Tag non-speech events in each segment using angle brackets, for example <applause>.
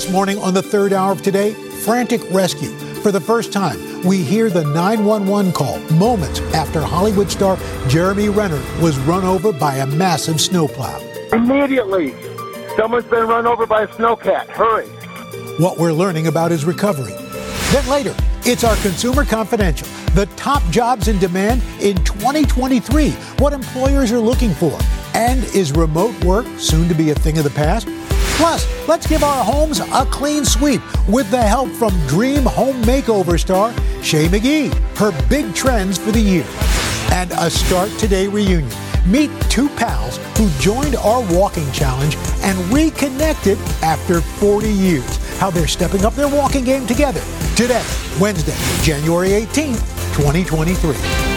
This morning on the third hour of today, frantic rescue. For the first time, we hear the 911 call moments after Hollywood star Jeremy Renner was run over by a massive snowplow. Immediately, someone's been run over by a snowcat. Hurry. What we're learning about his recovery. Then later, it's our Consumer Confidential, the top jobs in demand in 2023, what employers are looking for. And is remote work soon to be a thing of the past? Plus, let's give our homes a clean sweep with the help from Dream Home Makeover star Shea McGee, her big trends for the year. And a Start Today reunion. Meet two pals who joined our walking challenge and reconnected after 40 years. How they're stepping up their walking game together. Today, Wednesday, January 18th, 2023.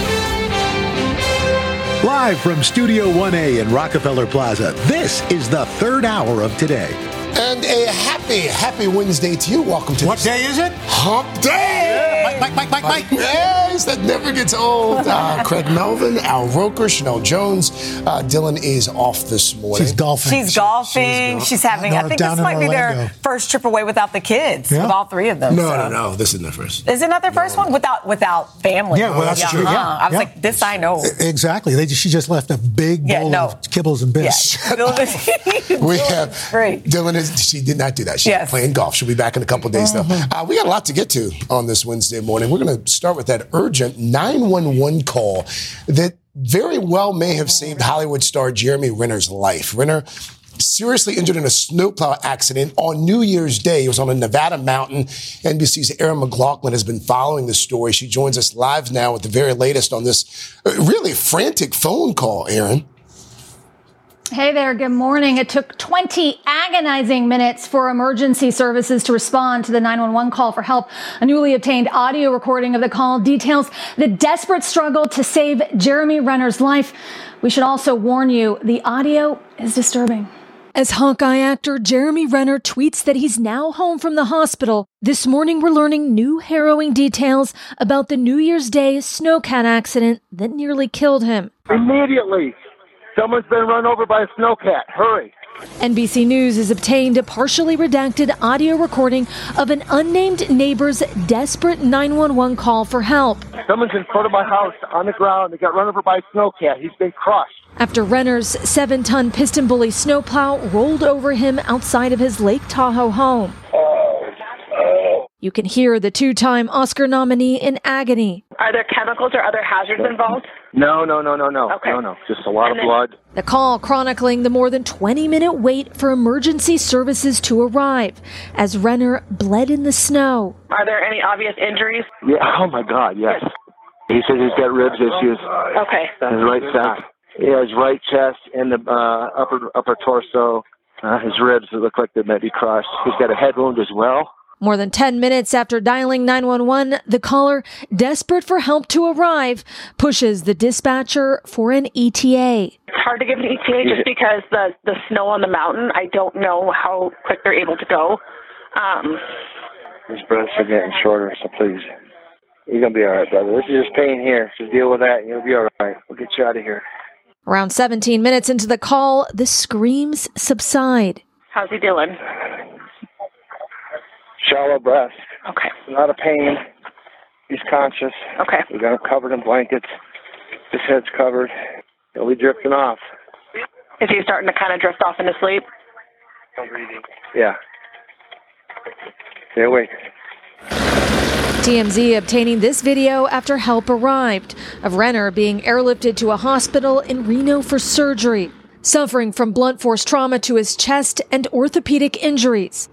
Live from Studio 1A in Rockefeller Plaza, this is the third hour of today. And a happy, happy Wednesday to you. Welcome to What day is it? Hump Day. Mike, Mike, Mike, Mike, Mike. Yes, that never gets old. Uh, Craig Melvin, Al Roker, Sheinelle Jones. Uh, Dylan is off this morning. She's golfing. She's golfing. She's She's, having. I think down this in might be Orlando. their first trip away without the kids. Yeah. Of all three of them. No, so. no, no. This isn't the first. Is it not their first one without without family? Yeah, well, that's Yeah, true. huh. Yeah, I was yeah. like, this I know. Exactly. They, she just left a big Yeah, bowl no. of kibbles and Yeah. <laughs> <laughs> bits. We have <laughs> great. Dylan is she did not do that. She's Yes. playing golf. She'll be back in a couple days though. Uh, we got a lot to get to on this Wednesday morning. We're going to start with that urgent 911 call that very well may have saved Hollywood star Jeremy Renner's life. Renner seriously injured in a snowplow accident on New Year's Day. It was on a Nevada mountain. NBC's Erin McLaughlin has been following the story. She joins us live now with the very latest on this uh, really frantic phone call, Erin. Hey there, good morning. It took 20 agonizing minutes for emergency services to respond to the 911 call for help. A newly obtained audio recording of the call details the desperate struggle to save Jeremy Renner's life. We should also warn you, the audio is disturbing. As Hawkeye actor Jeremy Renner tweets that he's now home from the hospital, this morning we're learning new harrowing details about the New Year's Day snowcat accident that nearly killed him. Immediately, someone's been run over by a snowcat. Hurry. NBC News has obtained a partially redacted audio recording of an unnamed neighbor's desperate 911 call for help. Someone's in front of my house on the ground. They got run over by a snowcat. He's been crushed. After Renner's seven ton PistenBully snowplow rolled over him outside of his Lake Tahoe home. Uh, You can hear the two time Oscar nominee in agony. Are there chemicals or other hazards involved? No, no, no, no, no. Okay. No, no. Just a lot And of then- blood. The call chronicling the more than 20 minute wait for emergency services to arrive as Renner bled in the snow. Are there any obvious injuries? Yeah. <laughs> Oh my God. Yes. He says he's got ribs issues. Okay. His right chest. Yeah, his right chest and the uh, upper upper torso. Uh, his ribs look like they might be crushed. He's got a head wound as well. More than 10 minutes after dialing 911, the caller, desperate for help to arrive, pushes the dispatcher for an ETA. It's hard to give an ETA just because the the snow on the mountain. I don't know how quick they're able to go. Um, His breaths are getting shorter, so please. You're gonna be all right, brother. This is just pain here. Just deal with that, and you'll be all right. We'll get you out of here. Around 17 minutes into the call, the screams subside. how's he doing? Shallow breath. Okay. A lot of pain. He's conscious. Okay. We got him covered in blankets. His head's covered. He'll be drifting off. Is he starting to kind of drift off into sleep? Yeah. Stay awake. TMZ obtaining this video after help arrived of Renner being airlifted to a hospital in Reno for surgery, suffering from blunt force trauma to his chest and orthopedic injuries.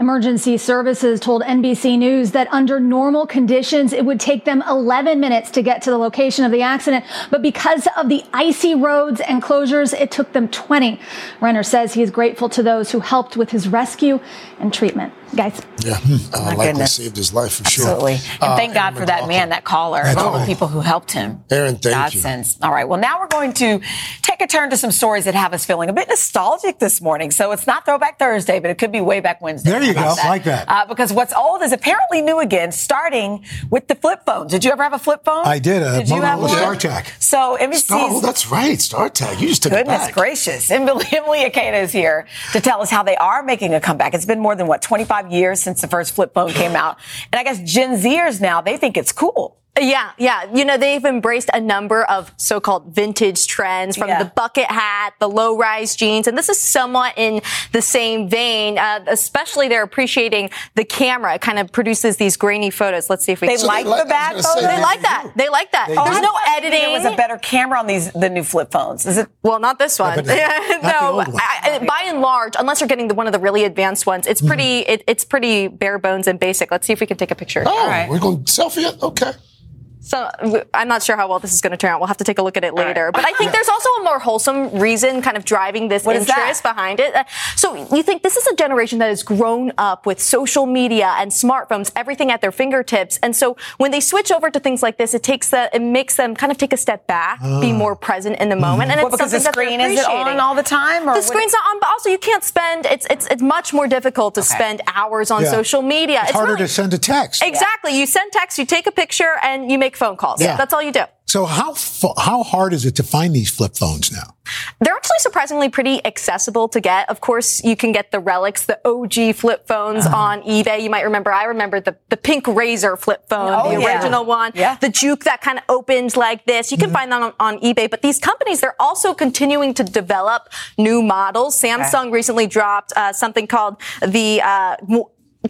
Emergency services told NBC News that under normal conditions, it would take them 11 minutes to get to the location of the accident. But because of the icy roads and closures, it took them 20. Renner says he is grateful to those who helped with his rescue and treatment. Guys. Yeah, uh, likely goodness. saved his life for sure. Absolutely. And Uh, thank God Erin for that man, that caller, and all the people who helped him. Erin, thank God you. sends. All right. Well, now we're going to take a turn to some stories that have us feeling a bit nostalgic this morning. So it's not Throwback Thursday, but it could be way back Wednesday. You go. Like that. Uh, because what's old is apparently new again, starting with the flip phones. Did you ever have a flip phone? I did, Did you have one? StarTAC. So NBC's Oh, that's right. StarTAC. You just took it Goodness back. gracious. <laughs> Emilie, Emilie Ikeda is here to tell us how they are making a comeback. It's been more than what, 25 years since the first flip phone came out. And I guess Gen Zers now, they think it's cool. Yeah, yeah. You know, they've embraced a number of so-called vintage trends from Yeah. the bucket hat, the low-rise jeans, and this is somewhat in the same vein. Uh, especially they're appreciating the camera. It kind of produces these grainy photos. Let's see if we They can. like like- the bad I was gonna photos. say, They like that. They like that. They There's do. no I editing. There was a better camera on these the new flip phones. Is it? Well, not this one. <laughs> not- not no, one. I, I- by and large, unless you're getting the, one of the really advanced ones, it's pretty. It, it's pretty bare bones and basic. Let's see if we can take a picture. Oh, right. we're going selfie it? Okay. So I'm not sure how well this is going to turn out. We'll have to take a look at it later. But I think there's also a more wholesome reason kind of driving this What interest behind it. Uh, So you think this is a generation that has grown up with social media and smartphones, everything at their fingertips. And so when they switch over to things like this, it takes the, it makes them kind of take a step back, be more present in the moment. And Well, it's because the something that they're screen is it on all the time? Or The screen's not on, but also you can't spend. It's it's it's much more difficult to spend hours on Yeah. social media. It's harder really- to send a text. Exactly. You send text, you take a picture, and you make phone calls. Yeah. That's all you do. So how how hard is it to find these flip phones now? They're actually surprisingly pretty accessible to get. Of course, you can get the relics, the OG flip phones Uh-huh. on eBay. You might remember, I remember the, the pink Razr flip phone, Oh, the yeah. original one, Yeah. the juke that kind of opened like this. You can find that on, on eBay, but these companies, they're also continuing to develop new models. Samsung recently dropped uh, something called the, uh,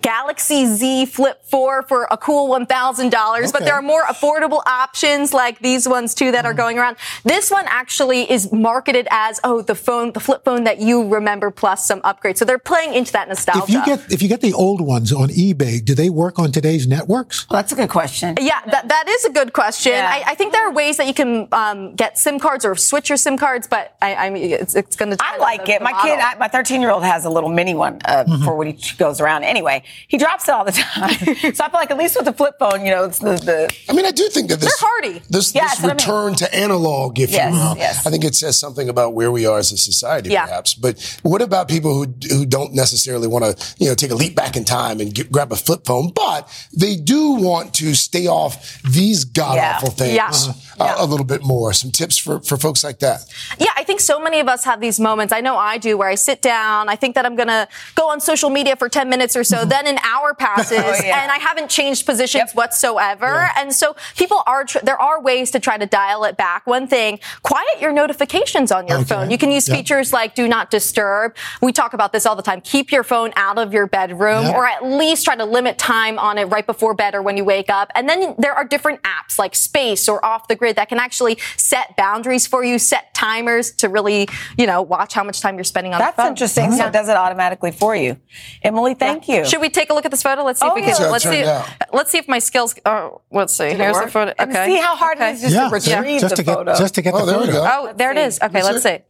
Galaxy Z Flip 4 for a cool $1,000, but there are more affordable options like these ones too that are going around. This one actually is marketed as, oh, the phone, the flip phone that you remember plus some upgrades. So they're playing into that nostalgia. If you get if you get the old ones on eBay, do they work on today's networks? Well, that's a good question. yeah, that, that is a good question. Yeah. I, I think there are ways that you can um, get SIM cards or switch your SIM cards, but I, I mean, it's, it's going to. I like it. My kid, I, my 13 year old has a little mini one uh, Mm-hmm. for when he goes around. Anyway, he drops it all the <laughs> time. so I feel like at least with the flip phone, you know, it's the, the I mean, I do think that this They're hardy. this, Yeah, this what I mean. return to analog, if Yes, you will, yes. I think it says something about where we are as a society, Yeah. perhaps. But what about people who who don't necessarily want to, you know, take a leap back in time and get, grab a flip phone, but they do want to stay off these god awful Yeah. things Yeah. uh, a little bit more? Some tips for for folks like that. Yeah, I think so many of us have these moments. I know I do where I sit down, I think that I'm going to go on social media for 10 minutes or so, then an hour passes <laughs> Oh, yeah. and I haven't changed positions whatsoever. And so people are, tr- there are ways to try to dial it back. One thing, quiet your notifications on your Okay. phone. You can use Yep. features like do not disturb. We talk about this all the time. Keep your phone out of your bedroom Yep. or at least try to limit time on it right before bed or when you wake up. And then there are different apps like Space or Off the Grid that can actually set boundaries for you, set timers to really, you know, watch how much time you're spending on that's the phone. interesting. So it does it automatically for you. Emilie, thank you. Should we take a look at this photo? Let's see Oh, if we yeah. can. So Let's see. turned. Let's see if my skills. Oh, let's see. Here's the work? photo. And Okay. see how hard okay. it is just yeah, to retrieve just the to get photo. just to get Oh, the there we photo. go. Oh, there it is. Okay, let's it. see.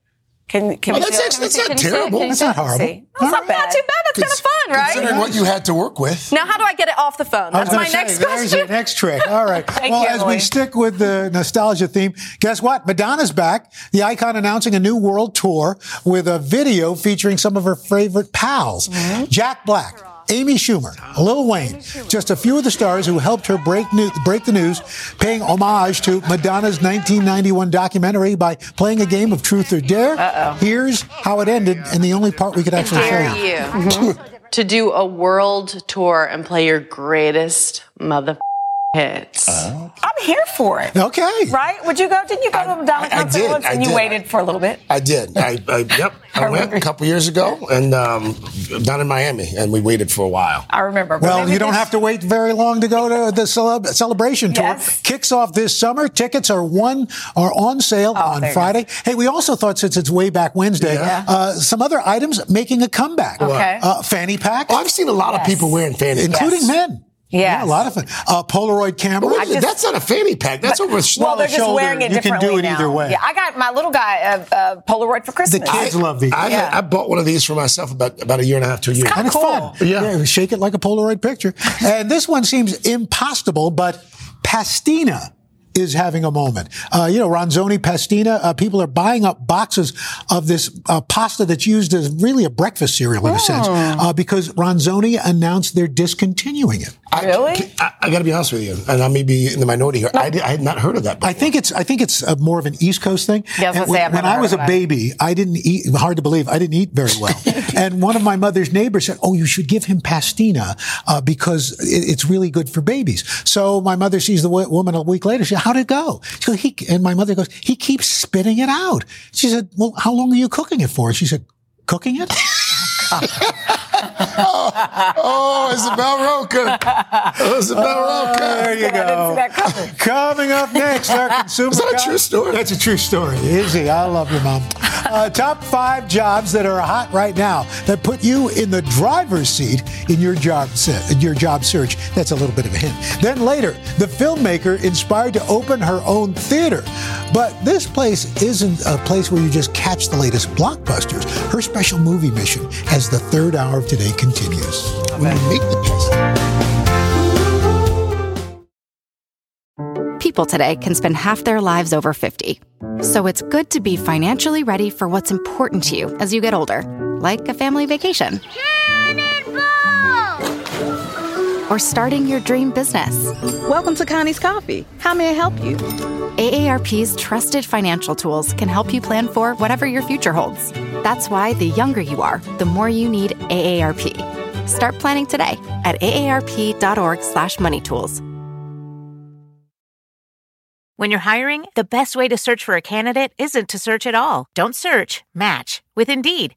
Can, can Oh, we that's see it? actually- that's Can not you see terrible. Can That's not horrible. That's not bad. Not too bad. That's kind of fun, right? Considering what you had to work with. Now, how do I get it off the phone? That's my gonna say, next there's question. your next trick. All right. <laughs> Well, you, as we stick with the nostalgia theme, guess what? Madonna's back. The icon announcing a new world tour with a video featuring some of her favorite pals. Mm-hmm. Jack Black. Amy Schumer, Lil Wayne, just a few of the stars who helped her break, new, break the news, paying homage to Madonna's 1991 documentary by playing a game of Truth or Dare. Uh-oh. Here's how it ended, and the only part we could actually show dare you. you <laughs> to do a world tour and play your greatest mother hits. I'm here for it. Okay. Right? Would you go? Didn't you go to a Madonna I concert did, once I and you waited for a little bit? I did. I, I <laughs> yep. I, went a couple years ago and um, down in Miami, and we waited for a while. I remember. Well, you don't have to wait very long to go to the celeb- celebration tour. Yes. Kicks off this summer. Tickets are one are on sale on Oh, there you Friday. Hey, we also thought since it's way back Wednesday, Yeah. uh, some other items making a comeback. Okay. Uh, fanny pack, Oh, I've seen a lot of people wearing fanny packs. including men. Yes. Yeah, a lot of fun. Uh, Polaroid camera. Wait a minute, that's not a fanny pack. That's over. Well, they're just shoulder. wearing it You can do differently it now. either way. Yeah, I got my little guy a, a Polaroid for Christmas. The kids love these. I, Yeah. I bought one of these for myself about about a year and a half, two years. and it's cool. fun. Yeah. shake it like a Polaroid picture. <laughs> and this one seems impossible, but Pastina is having a moment. Uh, you know, Ronzoni Pastina, uh, people are buying up boxes of this uh, pasta that's used as really a breakfast cereal in a sense, uh, because Ronzoni announced they're discontinuing it. I, Really? I, I got to be honest with you, and I may be in the minority here. I, did, I had not heard of that. Before. I think it's I think it's uh more of an East Coast thing. Yeah, I was And gonna say, when, when I was a of that. baby, I didn't eat. Hard to believe, I didn't eat very well. <laughs> and one of my mother's neighbors said, "Oh, you should give him pastina uh, because it, it's really good for babies." So my mother sees the wo- woman a week later. She said, "How'd it go?" She goes, "He," and my mother goes, "He keeps spitting it out." She said, "Well, how long are you cooking it for?" She said, "Cooking it." <laughs> <laughs> oh, oh, Isabel Roca. Oh, Isabel Roca. there you I go. that coming. Coming up next, our consumer. <laughs> Is that a con- true story? That's a true story. Izzy, I love your mom. Uh, top five jobs that are hot right now that put you in the driver's seat in your job se- in your job search. That's a little bit of a hint. Then later, the filmmaker inspired to open her own theater. But this place isn't a place where you just catch the latest blockbusters. Her special movie mission as the third hour of today continues. When you make the choice. People today can spend half their lives over 50. So it's good to be financially ready for what's important to you as you get older, like a family vacation. Or starting your dream business. Welcome to Connie's Coffee. How may I help you? AARP's trusted financial tools can help you plan for whatever your future holds. That's why the younger you are, the more you need AARP. Start planning today at aarp.org/moneytools. When you're hiring, the best way to search for a candidate isn't to search at all. Don't search, match with Indeed.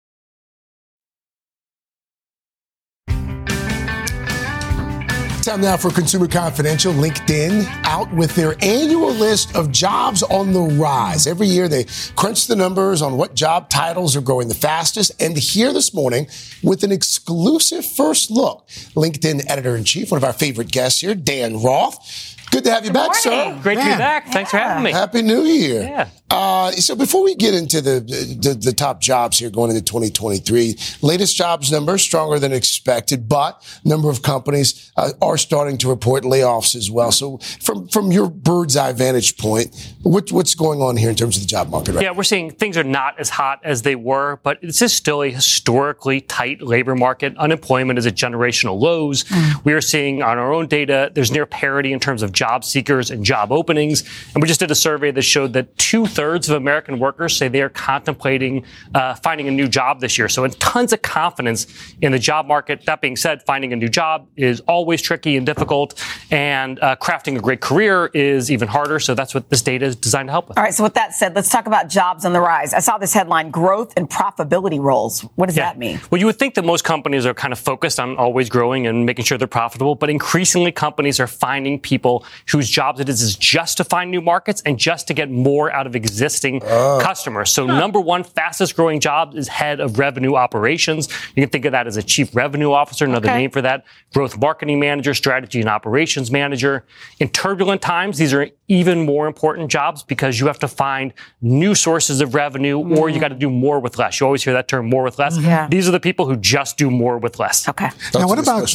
Time now for Consumer Confidential. LinkedIn out with their annual list of jobs on the rise. Every year they crunch the numbers on what job titles are growing the fastest. And here this morning with an exclusive first look, LinkedIn editor in chief, one of our favorite guests here, Dan Roth. Good to have you back, sir. Great to be back. Thanks for having me. Happy New Year. Yeah. Uh, so before we get into the, the the top jobs here going into 2023, latest jobs numbers stronger than expected, but number of companies uh, are starting to report layoffs as well. So from from your bird's eye vantage point, what, what's going on here in terms of the job market right Yeah, we're seeing things are not as hot as they were, but this is still a historically tight labor market. Unemployment is at generational lows. We are seeing on our own data, there's near parity in terms of job seekers and job openings. And we just did a survey that showed that two thirds of American workers say they are contemplating uh, finding a new job this year. So, in tons of confidence in the job market. That being said, finding a new job is always tricky and difficult, and uh, crafting a great career is even harder. So, that's what this data is designed to help with. All right, so with that said, let's talk about jobs on the rise. I saw this headline growth and profitability roles. What does that mean? Well, you would think that most companies are kind of focused on always growing and making sure they're profitable, but increasingly companies are finding people whose jobs it is is just to find new markets and just to get more out of existing customers. So number one fastest growing job is head of revenue operations. You can think of that as a chief revenue officer, another Okay. name for that. Growth marketing manager, strategy and operations manager. In turbulent times, these are even more important jobs because you have to find new sources of revenue or you got to do more with less. You always hear that term more with less. Yeah. These are the people who just do more with less. Okay. now, what about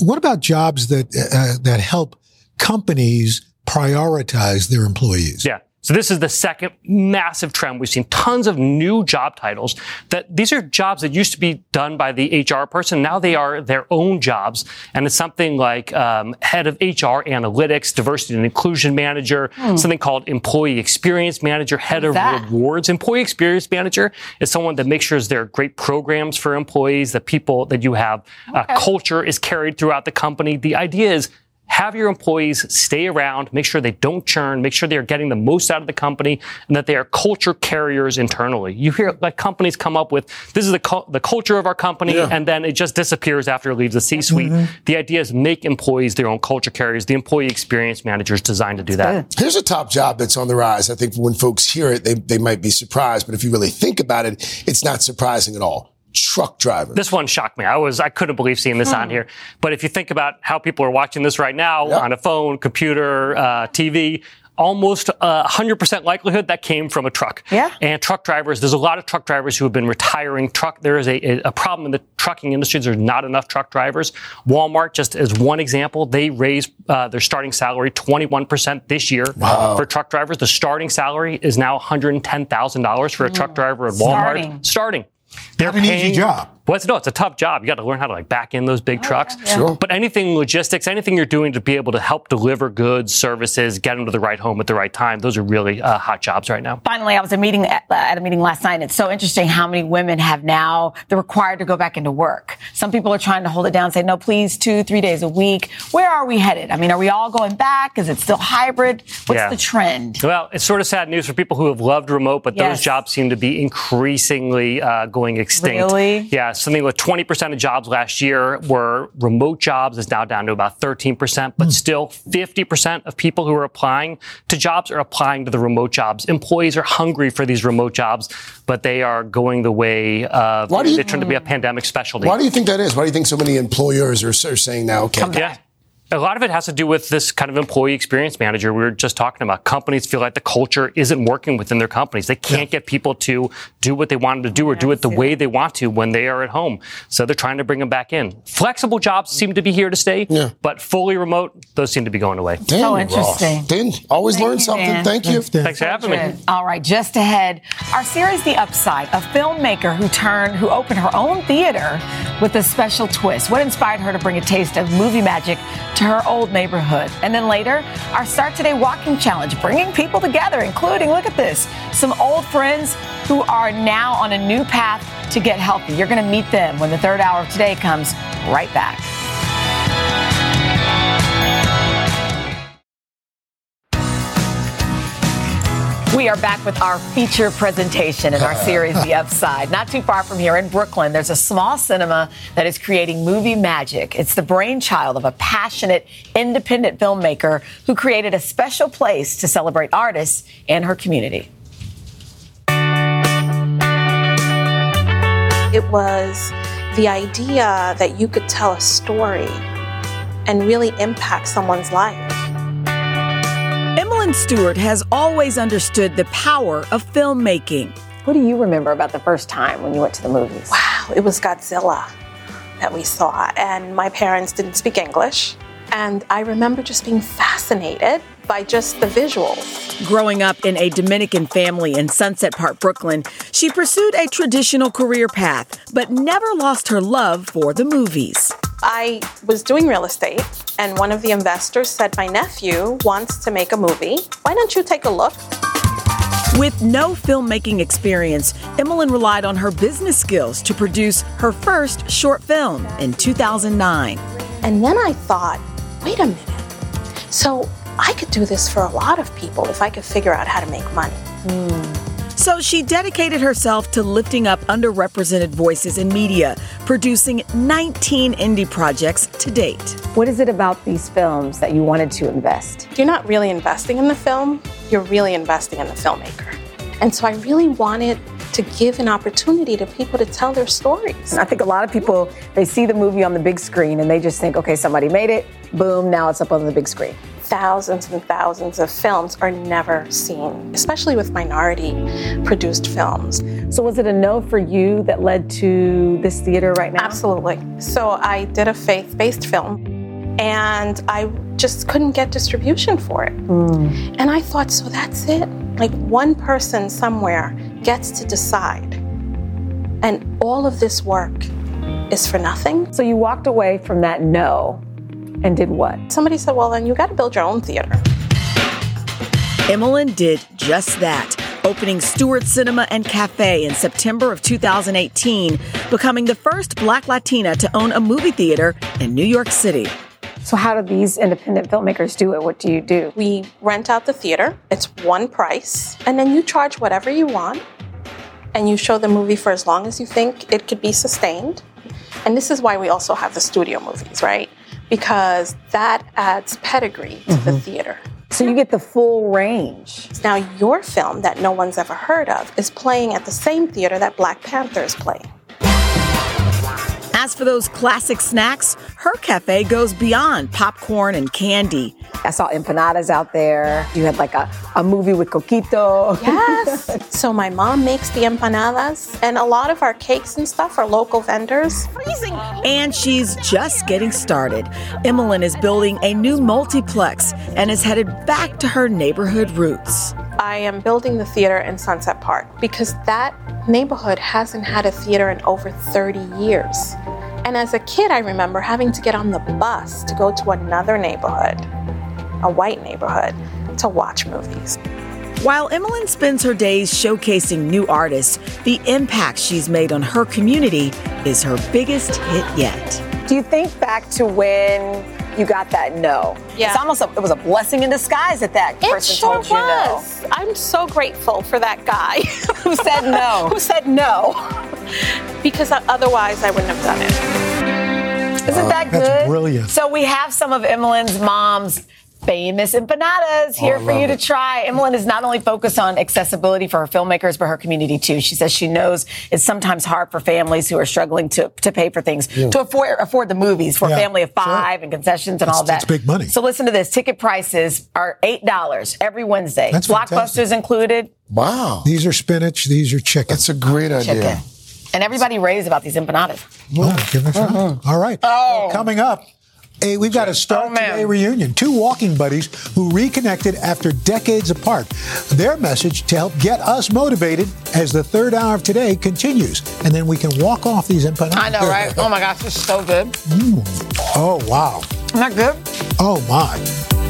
what about jobs that uh, that help companies prioritize their employees? Yeah. So this is the second massive trend. We've seen tons of new job titles that these are jobs that used to be done by the HR person. Now they are their own jobs. And it's something like um, head of HR analytics, diversity and inclusion manager, Hmm. something called employee experience manager, head of that? rewards. Employee experience manager is someone that makes sure there are great programs for employees, that people that you have uh, culture is carried throughout the company. The idea is have your employees stay around, make sure they don't churn, make sure they are getting the most out of the company, and that they are culture carriers internally. You hear like companies come up with this is the cu- the culture of our company, Yeah. and then it just disappears after it leaves the C-suite. Mm-hmm. The idea is make employees their own culture carriers. The employee experience manager is designed to do that. Here's a top job that's on the rise. I think when folks hear it, they, they might be surprised, but if you really think about it, it's not surprising at all. Truck driver. This one shocked me. I was I couldn't believe seeing this on here. But if you think about how people are watching this right now on a phone, computer, uh, TV. Almost uh, 100% likelihood that came from a truck. Yeah. And truck drivers, there's a lot of truck drivers who have been retiring. Truck, there is a, a problem in the trucking industry. There's not enough truck drivers. Walmart, just as one example, they raised uh, their starting salary 21% this year Wow. for truck drivers. The starting salary is now $110,000 for a truck driver at Walmart. Starting. Starting. They're Not an easy paying- job. Well, it's, no, it's a tough job. You got to learn how to like back in those big trucks. Sure. But anything logistics, anything you're doing to be able to help deliver goods, services, get them to the right home at the right time, those are really uh, hot jobs right now. Finally, I was at a meeting at, at a meeting last night. And it's so interesting how many women have now they're required to go back into work. Some people are trying to hold it down, say no, please, two, three days a week. Where are we headed? I mean, are we all going back? Is it still hybrid? What's Yeah. the trend? Well, it's sort of sad news for people who have loved remote, but Yes. those jobs seem to be increasingly uh, going extinct. Really? Yeah, something like 20% of jobs last year were remote jobs. Is now down to about 13%, but hmm. still 50% of people who are applying to jobs are applying to the remote jobs. Employees are hungry for these remote jobs, but they are going the way of Why do you- they turn to be a pandemic specialty. Why do you think that is? Why do you think so many employers are, are saying now, okay, Yeah. A lot of it has to do with this kind of employee experience manager we were just talking about. Companies feel like the culture isn't working within their companies. They can't get people to do what they want them to do or do it the way they want to when they are at home. So they're trying to bring them back in. Flexible jobs seem to be here to stay, but fully remote, those seem to be going away. Damn, So Roth. interesting. Dan, always learn something. Dan. Thank you. Thanks for having me. All right, just ahead, our series The Upside, a filmmaker who turned, who opened her own theater with a special twist. What inspired her to bring a taste of movie magic to her old neighborhood? And then later, our Start Today Walking Challenge, bringing people together, including, look at this, some old friends who are now on a new path to get healthy. You're going to meet them when the third hour of today comes right back. We are back with our feature presentation in our <laughs> series, The Upside. Not too far from here in Brooklyn, there's a small cinema that is creating movie magic. It's the brainchild of a passionate, independent filmmaker who created a special place to celebrate artists and her community. It was the idea that you could tell a story and really impact someone's life. Emelyn Stuart has always understood the power of filmmaking. What do you remember about the first time when you went to the movies? Wow, it was Godzilla that we saw, and my parents didn't speak English. And I remember just being fascinated by just the visuals. Growing up in a Dominican family in Sunset Park, Brooklyn, she pursued a traditional career path, but never lost her love for the movies. I was doing real estate, and one of the investors said, My nephew wants to make a movie. Why don't you take a look? With no filmmaking experience, Emelyn relied on her business skills to produce her first short film in 2009. And then I thought, wait a minute. So I could do this for a lot of people if I could figure out how to make money. Hmm. So she dedicated herself to lifting up underrepresented voices in media, producing 19 indie projects to date. What is it about these films that you wanted to invest? You're not really investing in the film, you're really investing in the filmmaker. And so I really wanted to give an opportunity to people to tell their stories. I think a lot of people they see the movie on the big screen and they just think, okay, somebody made it, boom, now it's up on the big screen. Thousands and thousands of films are never seen, especially with minority produced films. So was it a no for you that led to this theater right now? Absolutely. So I did a faith-based film and I just couldn't get distribution for it. Mm. And I thought, so that's it. Like one person somewhere gets to decide. And all of this work is for nothing. So you walked away from that no and did what? Somebody said, well, then you got to build your own theater. Emelyn did just that, opening Stuart Cinema and Cafe in September of 2018, becoming the first Black Latina to own a movie theater in New York City. So how do these independent filmmakers do it? What do you do? We rent out the theater. It's one price. And then you charge whatever you want. And you show the movie for as long as you think it could be sustained. And this is why we also have the studio movies, right? Because that adds pedigree to the mm-hmm. theater. So you get the full range. Now, your film that no one's ever heard of is playing at the same theater that Black Panther is playing. As for those classic snacks, her cafe goes beyond popcorn and candy. I saw empanadas out there. You had like a, a movie with Coquito. Yes. <laughs> so my mom makes the empanadas, and a lot of our cakes and stuff are local vendors. Freezing. And she's just getting started. Emelyn is building a new multiplex and is headed back to her neighborhood roots. I am building the theater in Sunset Park because that neighborhood hasn't had a theater in over 30 years. And as a kid, I remember having to get on the bus to go to another neighborhood, a white neighborhood, to watch movies. While Emelyn spends her days showcasing new artists, the impact she's made on her community is her biggest hit yet. Do you think back to when you got that no? Yeah. It's almost a, it was a blessing in disguise that that It person sure told you no. was. I'm so grateful for that guy <laughs> Who said no? <laughs> who said no. because otherwise I wouldn't have done it. Isn't that good? That's brilliant. So we have some of Emelyn's mom's famous empanadas oh, here Oh, I for you love to try. Emelyn is not only focused on accessibility for her filmmakers, but her community too. She says she knows it's sometimes hard for families who are struggling to, to pay for things, Yeah. to afford, afford the movies for Yeah, a family of sure. five and concessions and all that. that's big money. So listen to this. Ticket prices are $8 every Wednesday. That's fantastic. Blockbusters included. Wow. These are spinach. These are chicken. That's a great idea. Chicken. And everybody raves about these empanadas. Well, give it a try. All right. Oh. Well, coming up, a, we've got a Start Oh. Today reunion. Two walking buddies who reconnected after decades apart. Their message to help get us motivated as the third hour of today continues. And then we can walk off these empanadas. I know, right? <laughs> Oh my gosh, this is so good. Mm. Oh, wow. Isn't that good? Oh, my.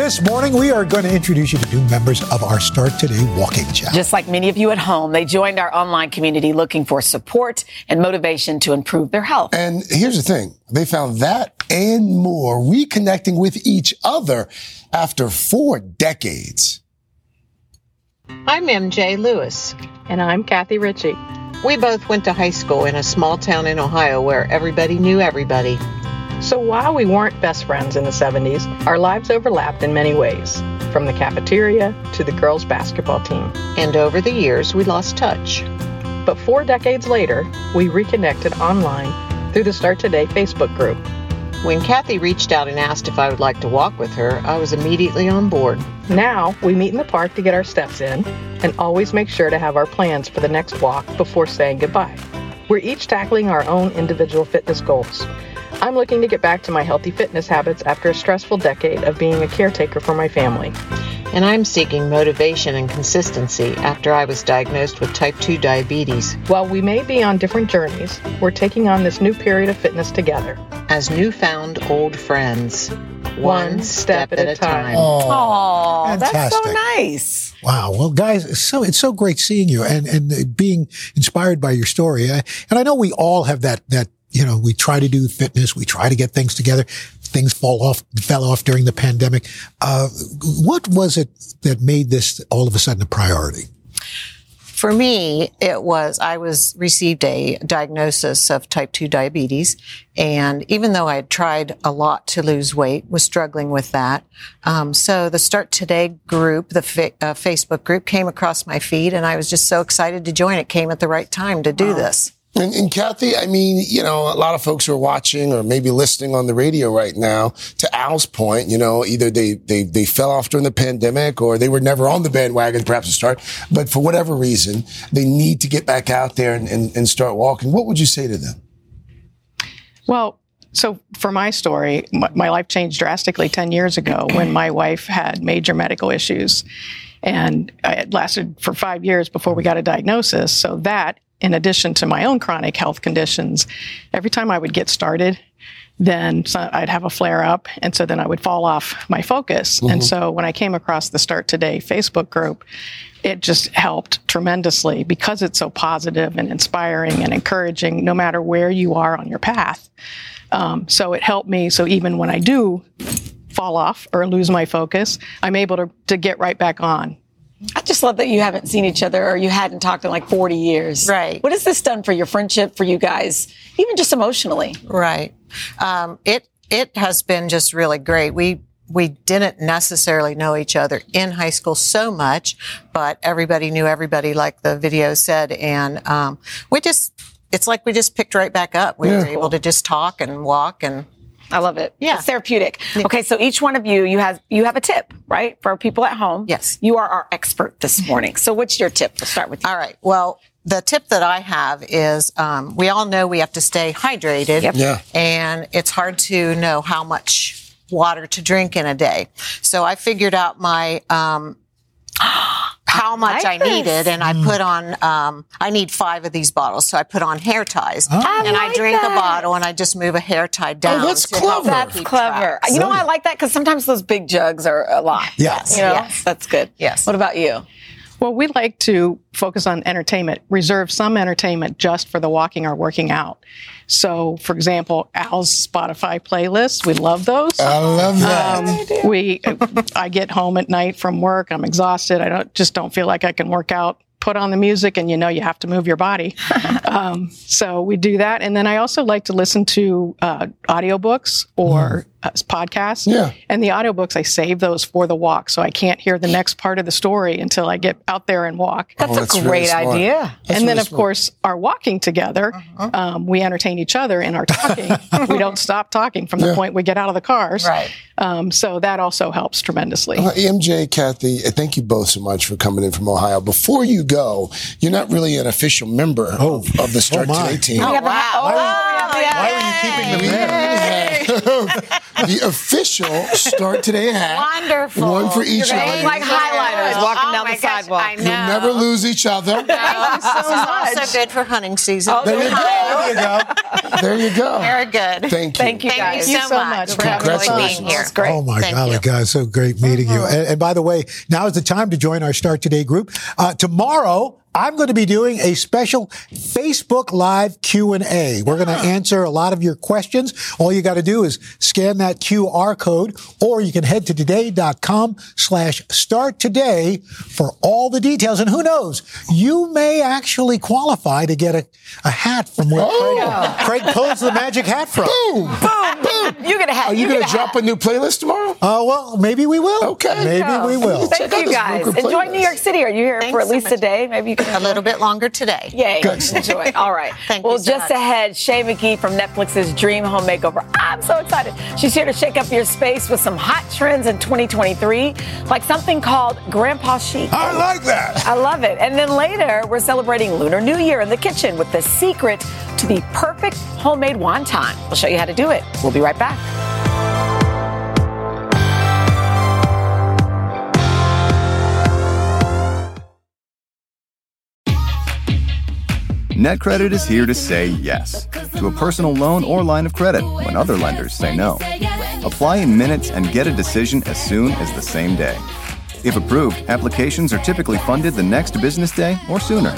This morning, we are going to introduce you to new members of our Start Today Walking Chat. Just like many of you at home, they joined our online community looking for support and motivation to improve their health. And here's the thing they found that and more reconnecting with each other after four decades. I'm MJ Lewis. And I'm Kathy Ritchie. We both went to high school in a small town in Ohio where everybody knew everybody. So while we weren't best friends in the 70s, our lives overlapped in many ways, from the cafeteria to the girls' basketball team. And over the years, we lost touch. But four decades later, we reconnected online through the Start Today Facebook group. When Kathy reached out and asked if I would like to walk with her, I was immediately on board. Now, we meet in the park to get our steps in and always make sure to have our plans for the next walk before saying goodbye. We're each tackling our own individual fitness goals. I'm looking to get back to my healthy fitness habits after a stressful decade of being a caretaker for my family. And I'm seeking motivation and consistency after I was diagnosed with type 2 diabetes. While we may be on different journeys, we're taking on this new period of fitness together. As newfound old friends, one, step, at a time. Oh, that's so nice. Wow. Well, guys, it's so it's so great seeing you and and uh, being inspired by your story. I, and I know we all have that that you know we try to do fitness, we try to get things together. things fall off, fell off during the pandemic. Uh, what was it that made this all of a sudden a priority? For me, it was I was received a diagnosis of type 2 diabetes and even though I had tried a lot to lose weight, was struggling with that. Um, so the Start Today group, the fa- uh, Facebook group came across my feed and I was just so excited to join. It came at the right time to do wow. this. And, and, Kathy, I mean, you know, a lot of folks are watching or maybe listening on the radio right now. To Al's point, you know, either they they they fell off during the pandemic or they were never on the bandwagon, perhaps to start. But for whatever reason, they need to get back out there and, and, and start walking. What would you say to them? Well, so for my story, my, my life changed drastically 10 years ago when my wife had major medical issues. And it lasted for five years before we got a diagnosis. So that in addition to my own chronic health conditions, every time I would get started, then I'd have a flare up. And so then I would fall off my focus. Mm-hmm. And so when I came across the Start Today Facebook group, it just helped tremendously because it's so positive and inspiring and encouraging no matter where you are on your path. Um, so it helped me. So even when I do fall off or lose my focus, I'm able to, to get right back on I just love that you haven't seen each other or you hadn't talked in like 40 years. Right. What has this done for your friendship, for you guys, even just emotionally? Right. Um, it it has been just really great. We we didn't necessarily know each other in high school so much, but everybody knew everybody, like the video said, and um, we just it's like we just picked right back up. We yeah. were able to just talk and walk and I love it. Yeah. It's therapeutic. Yeah. Okay. So each one of you, you have, you have a tip, right? For people at home. Yes. You are our expert this morning. So what's your tip? We'll start with you. All right. Well, the tip that I have is um, we all know we have to stay hydrated. Yep. Yeah. And it's hard to know how much water to drink in a day. So I figured out my um, how much I, like I needed, and I put on. Um, I need five of these bottles, so I put on hair ties, oh. I and like I drink that. a bottle, and I just move a hair tie down. Oh, that's clever. That's clever. Track. You know, I like that because sometimes those big jugs are a lot. Yes, you know, yes. that's good. Yes. What about you? Well, we like to focus on entertainment, reserve some entertainment just for the walking or working out. So, for example, Al's Spotify playlists, we love those. I love that. Um, we, I get home at night from work, I'm exhausted. I don't just don't feel like I can work out put on the music and you know you have to move your body. <laughs> um, so we do that. And then I also like to listen to uh, audiobooks or mm. uh, podcasts. Yeah. And the audiobooks, I save those for the walk. So I can't hear the <gasps> next part of the story until I get out there and walk. That's, oh, that's a great really idea. That's and then, of smart. course, our walking together, uh-huh. um, we entertain each other in our talking. <laughs> we don't stop talking from the yeah. point we get out of the cars. Right. Um, so that also helps tremendously. Uh, MJ, Kathy, thank you both so much for coming in from Ohio. Before you go, you're not really an official member oh. of, of, the Start oh Today team. Oh, wow. Why, why, why are you keeping them <laughs> the official Start Today hat. Wonderful. One for each You're of like highlighters walking oh down the gosh, sidewalk. I know. You'll never lose each other. Thank you so much. also good for hunting season. Oh, there you go. There you go. There you go. Very good. Thank you. Thank you guys. Thank you so much for having us being here. It's great. Oh my Thank golly, you. guys, so great meeting you. And, and, by the way, now is the time to join our Start Today group. Uh, tomorrow, I'm going to be doing a special Facebook Live Q&A. We're going to ah. answer a lot of your questions. All you got to do is scan that QR code or you can head to today.com slash start today for all the details. And who knows, you may actually qualify to get a, a hat from where oh. Craig, Craig pulls the magic hat from. Boom! Boom! Boom! You get a hat. Are you, you going to drop a new playlist tomorrow? Oh, uh, well, maybe we will. Okay. Maybe we will. Thank you guys. Enjoy New York City. Are you here Thanks for at least much. a day? Maybe you can A little bit longer today. Yay. Good. <laughs> Enjoy. All right. Thank well, you so just much. ahead, Shea McGee from Netflix's Dream Home Makeover. I'm so excited. She's here to shake up your space with some hot trends in 2023, like something called Grandpa Chic. I like that. I love it. And then later, we're celebrating Lunar New Year in the kitchen with the secret to the perfect homemade wonton. We'll show you how to do it. We'll be right back. NetCredit is here to say yes to a personal loan or line of credit when other lenders say no. Apply in minutes and get a decision as soon as the same day. If approved, applications are typically funded the next business day or sooner.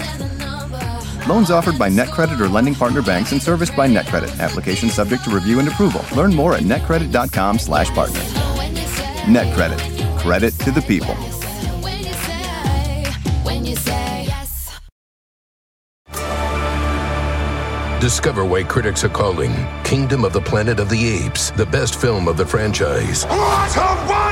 Loans offered by NetCredit or lending partner banks and serviced by NetCredit. Application subject to review and approval. Learn more at netcredit.com slash partner. NetCredit. Credit to the people. Discover why critics are calling Kingdom of the Planet of the Apes the best film of the franchise. What a wonderful day!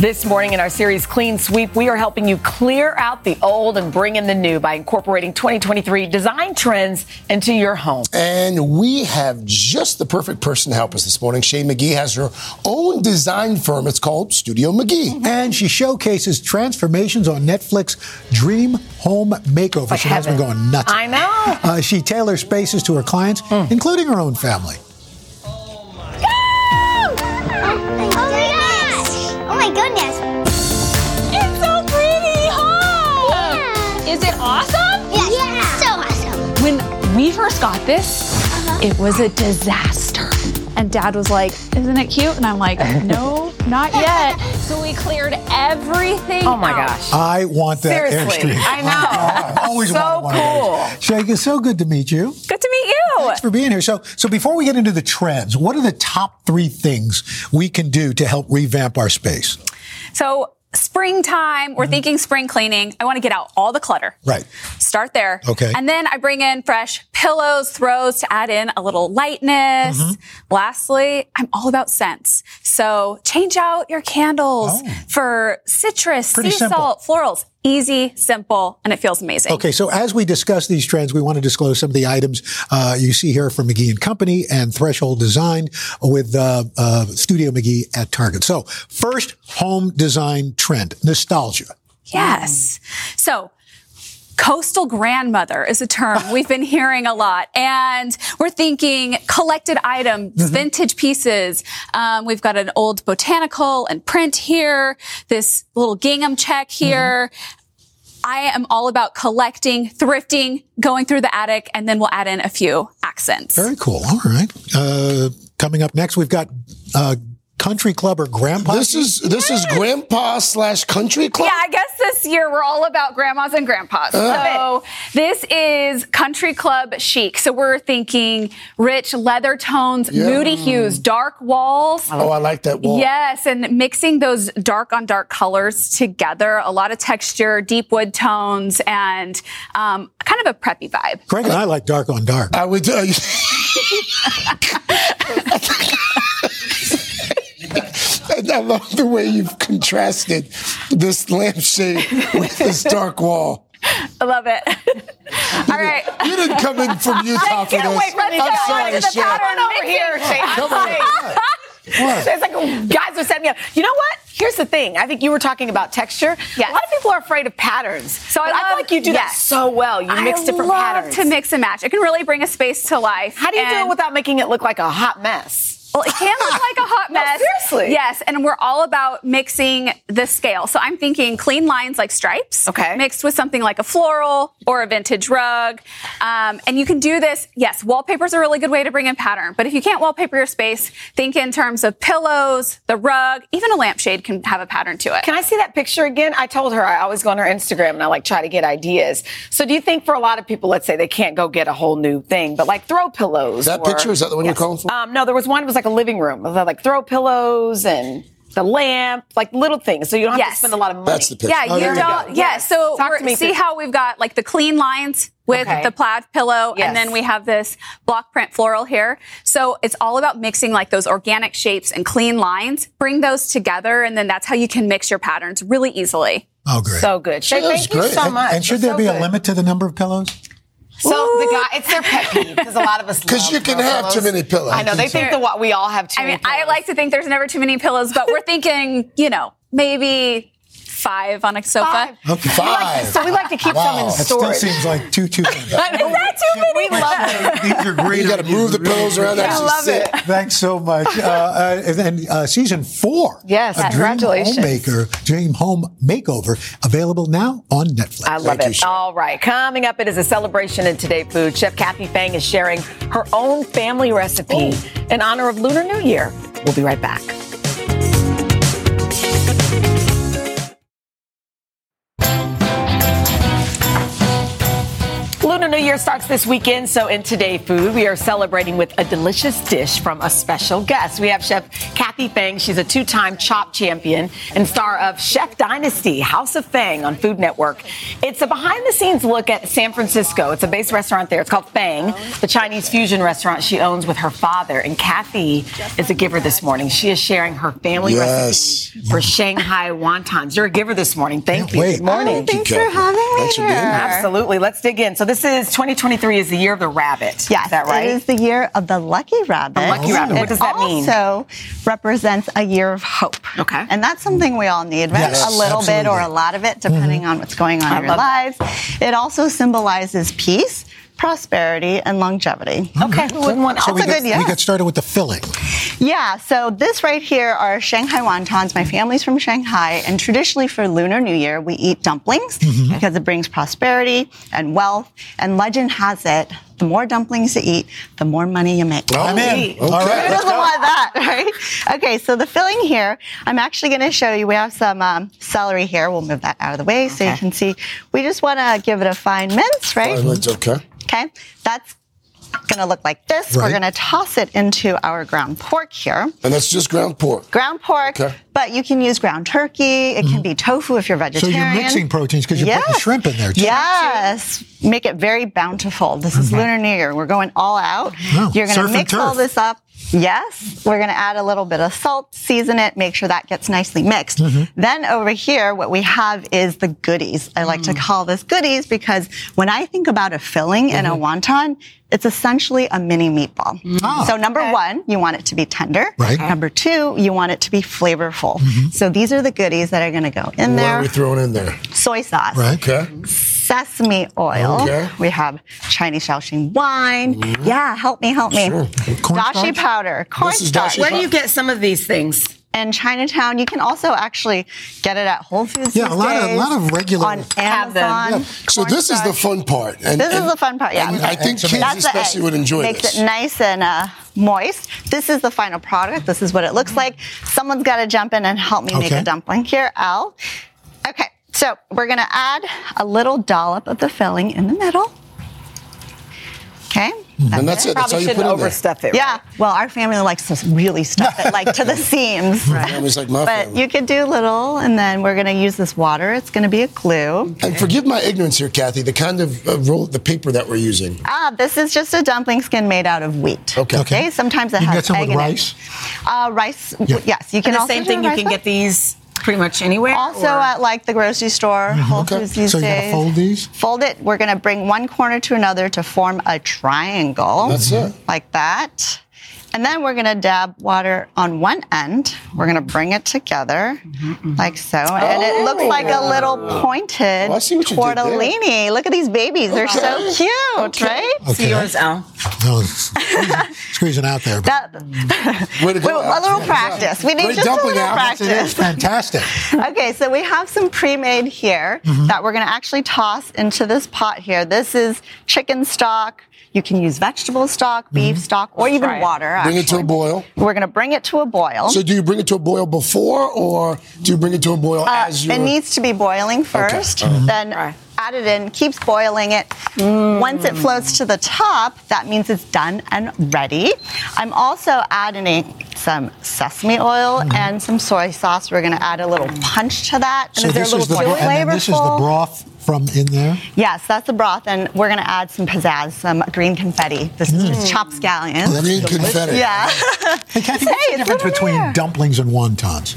This morning in our series Clean Sweep, we are helping you clear out the old and bring in the new by incorporating 2023 design trends into your home. And we have just the perfect person to help us this morning. Shea McGee has her own design firm. It's called Studio McGee. And she showcases transformations on Netflix Dream Home Makeover. she has been going nuts. I know. Uh, she tailors spaces to her clients, including her own family. Goodness. It's so pretty, huh? Is it awesome? Yes. So awesome. When we first got this, uh-huh. it was a disaster. And dad was like, Isn't it cute? And I'm like, <laughs> No, not yet. So we cleared everything. Oh my out. gosh. I want that Seriously, Airstream. I know. <laughs> I always So wanted one of those. Shea, it's so good to meet you. Good to meet you. Thanks for being here. So, so before we get into the trends, what are the top three things we can do to help revamp our space? So springtime, we're mm-hmm. thinking spring cleaning. I want to get out all the clutter. Right. Start there. Okay. And then I bring in fresh pillows, throws to add in a little lightness. Lastly, I'm all about scents. So change out your candles for citrus, Pretty sea simple. salt, florals. Easy, simple, and it feels amazing. Okay, so as we discuss these trends, we want to disclose some of the items uh, you see here from McGee and Company and Threshold Design with uh, uh, Studio McGee at Target. So, first home design trend: nostalgia. Yes. So, coastal grandmother is a term <laughs> we've been hearing a lot. And we're thinking collected items, vintage pieces. Um, we've got an old botanical and print here, this little gingham check here. I am all about collecting, thrifting, going through the attic, and then we'll add in a few accents. Very cool. All right. Uh, coming up next, we've got uh, country club or grandpa. This is this is grandpa slash country club. Yeah, I guess this year we're all about grandmas and grandpas. Uh. So this is country club chic. So we're thinking rich leather tones, Yeah. moody hues, dark walls. Oh, I like that wall. Yes, and mixing those dark on dark colors together, a lot of texture, deep wood tones, and um, kind of a preppy vibe. Craig and I like dark on dark. I would. Uh, and <laughs> <laughs> I love the way you've contrasted this lampshade with this dark wall. I love it. All right. You didn't come in from Utah for this. I'm sorry, Shea. Come on over here, Shea. Come on. What? So it's like guys are setting me up. You know what? Here's the thing. I think you were talking about texture. A lot of people are afraid of patterns. So I, feel like you do that so well. You mix I different love patterns. to mix and match. It can really bring a space to life. How do you do it without making it look like a hot mess? Well, it can look like a hot <laughs> No, mess. seriously. Yes, and we're all about mixing the scale. So I'm thinking clean lines like stripes, okay, mixed with something like a floral or a vintage rug. Um, and you can do this. Yes, wallpaper is a really good way to bring in pattern. But if you can't wallpaper your space, think in terms of pillows, the rug, even a lampshade can have a pattern to it. Can I see that picture again? I told her I always go on her Instagram and I like try to get ideas. So do you think for a lot of people, let's say they can't go get a whole new thing, but like throw pillows? That or- picture is that the one you're calling for? Um, no, there was one. It was like a living room. It like throw pillows and the lamp, like little things. So you don't have to spend a lot of money. That's the picture. Yeah, Oh, you don't. go. Yeah, so Talk to me see through- how we've got like the clean lines with Okay. the plaid pillow, Yes. and then we have this block print floral here. So it's all about mixing like those organic shapes and clean lines. Bring those together, and then that's how you can mix your patterns really easily. Oh, great. So good. Shea, That's thank you great. so much. And should That's there so be a limit to the number of pillows? So the guy, it's their pet peeve because a lot of us <laughs> because you can throw have too many pillows. I know they think that we all have too I many. mean, I like to think there's never too many pillows, but we're thinking, you know, maybe five on a sofa. Okay. Five. So we like to keep some in Wow. That still seems like too too <laughs> many. Is that too many? We love it. <laughs> These are great. You got to move the pillows around. I Actually love sit. it. Thanks so much. <laughs> Uh, uh, and then uh, season four. Yes, a Dream congratulations. Homemaker, Dream Home Makeover, available now on Netflix. I love Thank it. Chef. All right. Coming up, it is a celebration in Today Food. Chef Kathy Fang is sharing her own family recipe in honor of Lunar New Year. We'll be right back. Lunar New Year starts this weekend, so in Today Food, we are celebrating with a delicious dish from a special guest. We have Chef Kathy Fang. She's a two time Chopped champion and star of Chef Dynasty, House of Fang on Food Network. It's a behind the scenes look at San Francisco. It's a base restaurant there. It's called Fang, the Chinese fusion restaurant she owns with her father. And Kathy is a giver this morning. She is sharing her family Yes. recipe for Shanghai wontons. You're a giver this morning. Thank Can't you. wait. Good morning. Oh, thanks for having me Thanks for being here. Absolutely. Let's dig in. So this is 2023 is the year of the rabbit. Yes, Is that right? it is the year of the lucky rabbit. The lucky rabbit. What does that mean? Also represents a year of hope. Okay. And that's something we all need, right? Yes, a little bit or a lot of it, depending mm-hmm. on what's going on I in your love lives. It also symbolizes peace, prosperity, and longevity. Okay. Who wouldn't want So That's we a get, good year. we get started with the filling. Yeah, so this right here are Shanghai wontons. My family's from Shanghai, and traditionally for Lunar New Year, we eat dumplings Mm-hmm. because it brings prosperity and wealth. And legend has it, the more dumplings you eat, the more money you make. Oh, I'm in. Okay. All right. Who doesn't want that, right? Okay, so the filling here, I'm actually going to show you. We have some um, celery here. We'll move that out of the way so you can see. We just want to give it a fine mince, right? Fine, that's okay. Okay, that's going to look like this. We're going to toss it into our ground pork here. And that's just ground pork. Ground pork, Okay. but you can use ground turkey. It can mm-hmm. be tofu if you're vegetarian. So you're mixing proteins because you put the Yes. shrimp in there too. Yes. Make it very bountiful. This is mm-hmm. Lunar New Year. We're going all out. You're going to mix all this up. Yes. We're going to add a little bit of salt, season it, make sure that gets nicely mixed. Mm-hmm. Then over here, what we have is the goodies. I like to Mm. call this goodies because when I think about a filling in a Mm-hmm. wonton, it's essentially a mini meatball. Ah. So number one, you want it to be tender. Right. Mm-hmm. Number two, you want it to be flavorful. So these are the goodies that are going to go in What there. What are we throwing in there? Soy sauce Right. Okay. sesame oil. Okay. We have Chinese Shaoxing wine. Yeah, help me, help me. Sure. Dashi Cornstarch? powder, This is cornstarch. Where do you get some of these things? In Chinatown, you can also actually get it at Whole Foods. Yeah, a lot of- a lot of regular- on Have them. Amazon. So this is the fun part. And, This is the fun part, yeah. and I think kids That's the especially would enjoy Makes this. Makes it nice and uh, moist. This is the final product. This is what it looks like. Someone's got to jump in and help me make a dumpling here, Al. Okay, so we're going to add a little dollop of the filling in the middle. Okay. And that's it. That's Probably how you shouldn't put it in overstuff it. Yeah, well, our family likes to really stuff it like to the <laughs> seams. Family's like my But family. you could do little, and then we're going to use this water. It's going to be a glue. And forgive my ignorance here, Kathy. The kind of uh, roll, the paper that we're using. Ah, this is just a dumpling skin made out of wheat. Okay. Okay. Sometimes it You has get some egg with in rice? It. Uh, rice. Yeah. Yes, you can And the also same do thing. You can with- get these pretty much anywhere. Also or- at like the grocery store, mm-hmm. Whole Okay. Foods these So you gotta days. fold these? Fold it. We're going to bring one corner to another to form a triangle. That's it. Like that. And then we're going to dab water on one end. We're going to bring it together like so. And it looks like a little pointed Oh, I see what you did there. tortellini. Look at these babies. They're so Okay. cute, right? Okay. See yours, Al. No, squeezing, squeezing out there. But That, Way Well, a little Yeah. practice. We need Great just a little Al. practice. it is fantastic. <laughs> Okay, so we have some pre-made here Mm-hmm. that we're going to actually toss into this pot here. This is chicken stock. You can use vegetable stock, beef stock, or even try it. water. Mm-hmm. Bring it to a boil. We're going to bring it to a boil. So do you bring it to a boil before, or do you bring it to a boil Uh, as you? it needs to be boiling 1st Uh-huh. then add it in, keeps boiling it. Once it floats to the top, that means it's done and ready. I'm also adding some sesame oil and some soy sauce. We're going to add a little punch to that. So and they're a this little is the too bro- and then this is the broth from in there. Yes, that's the broth, and we're going to add some pizzazz, some green confetti. This is just chopped scallions. Green confetti. Yeah. Hey, Kathy, what's Hey, the difference between there. dumplings and wontons?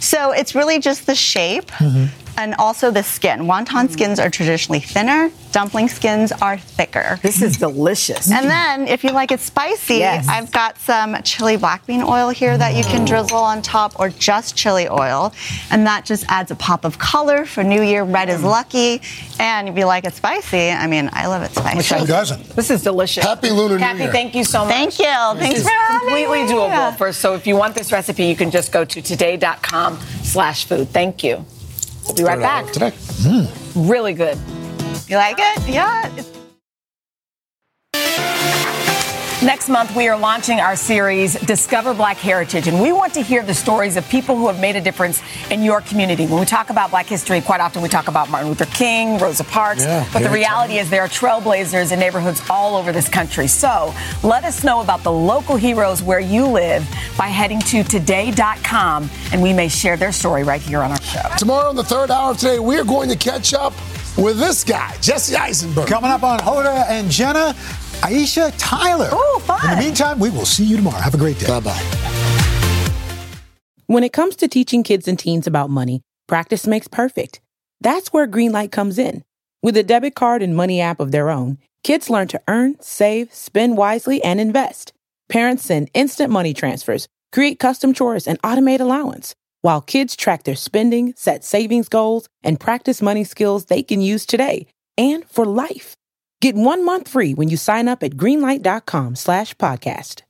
So it's really just the shape. Mm-hmm. And also the skin. Wonton skins are traditionally thinner. Dumpling skins are thicker. This is delicious. And then, if you like it spicy, Yes. I've got some chili black bean oil here that you can drizzle on top, or just chili oil, and that just adds a pop of color for New Year. Red is lucky, and if you like it spicy, I mean, I love it spicy. Who doesn't? This is delicious. Happy Lunar New Kathy, Year. thank you so much. Thank you. Thanks This for is having completely me. doable. For so, if you want this recipe, you can just go to today.com slash food. Thank you. We'll be right back. Today. Really good. You like it? Yeah. Next month, we are launching our series, Discover Black Heritage, and we want to hear the stories of people who have made a difference in your community. When we talk about Black history, quite often we talk about Martin Luther King, Rosa Parks, Yeah, but the reality is there are trailblazers in neighborhoods all over this country. So let us know about the local heroes where you live by heading to today.com, and we may share their story right here on our show. Tomorrow in the third hour of today, we are going to catch up with this guy, Jesse Eisenberg. Coming up on Hoda and Jenna, Aisha Tyler. Oh, fun. In the meantime, we will see you tomorrow. Have a great day. Bye bye. When it comes to teaching kids and teens about money, practice makes perfect. That's where Greenlight comes in. With a debit card and money app of their own, kids learn to earn, save, spend wisely, and invest. Parents send instant money transfers, create custom chores, and automate allowance, while kids track their spending, set savings goals, and practice money skills they can use today and for life. Get one month free when you sign up at greenlight.com slash podcast.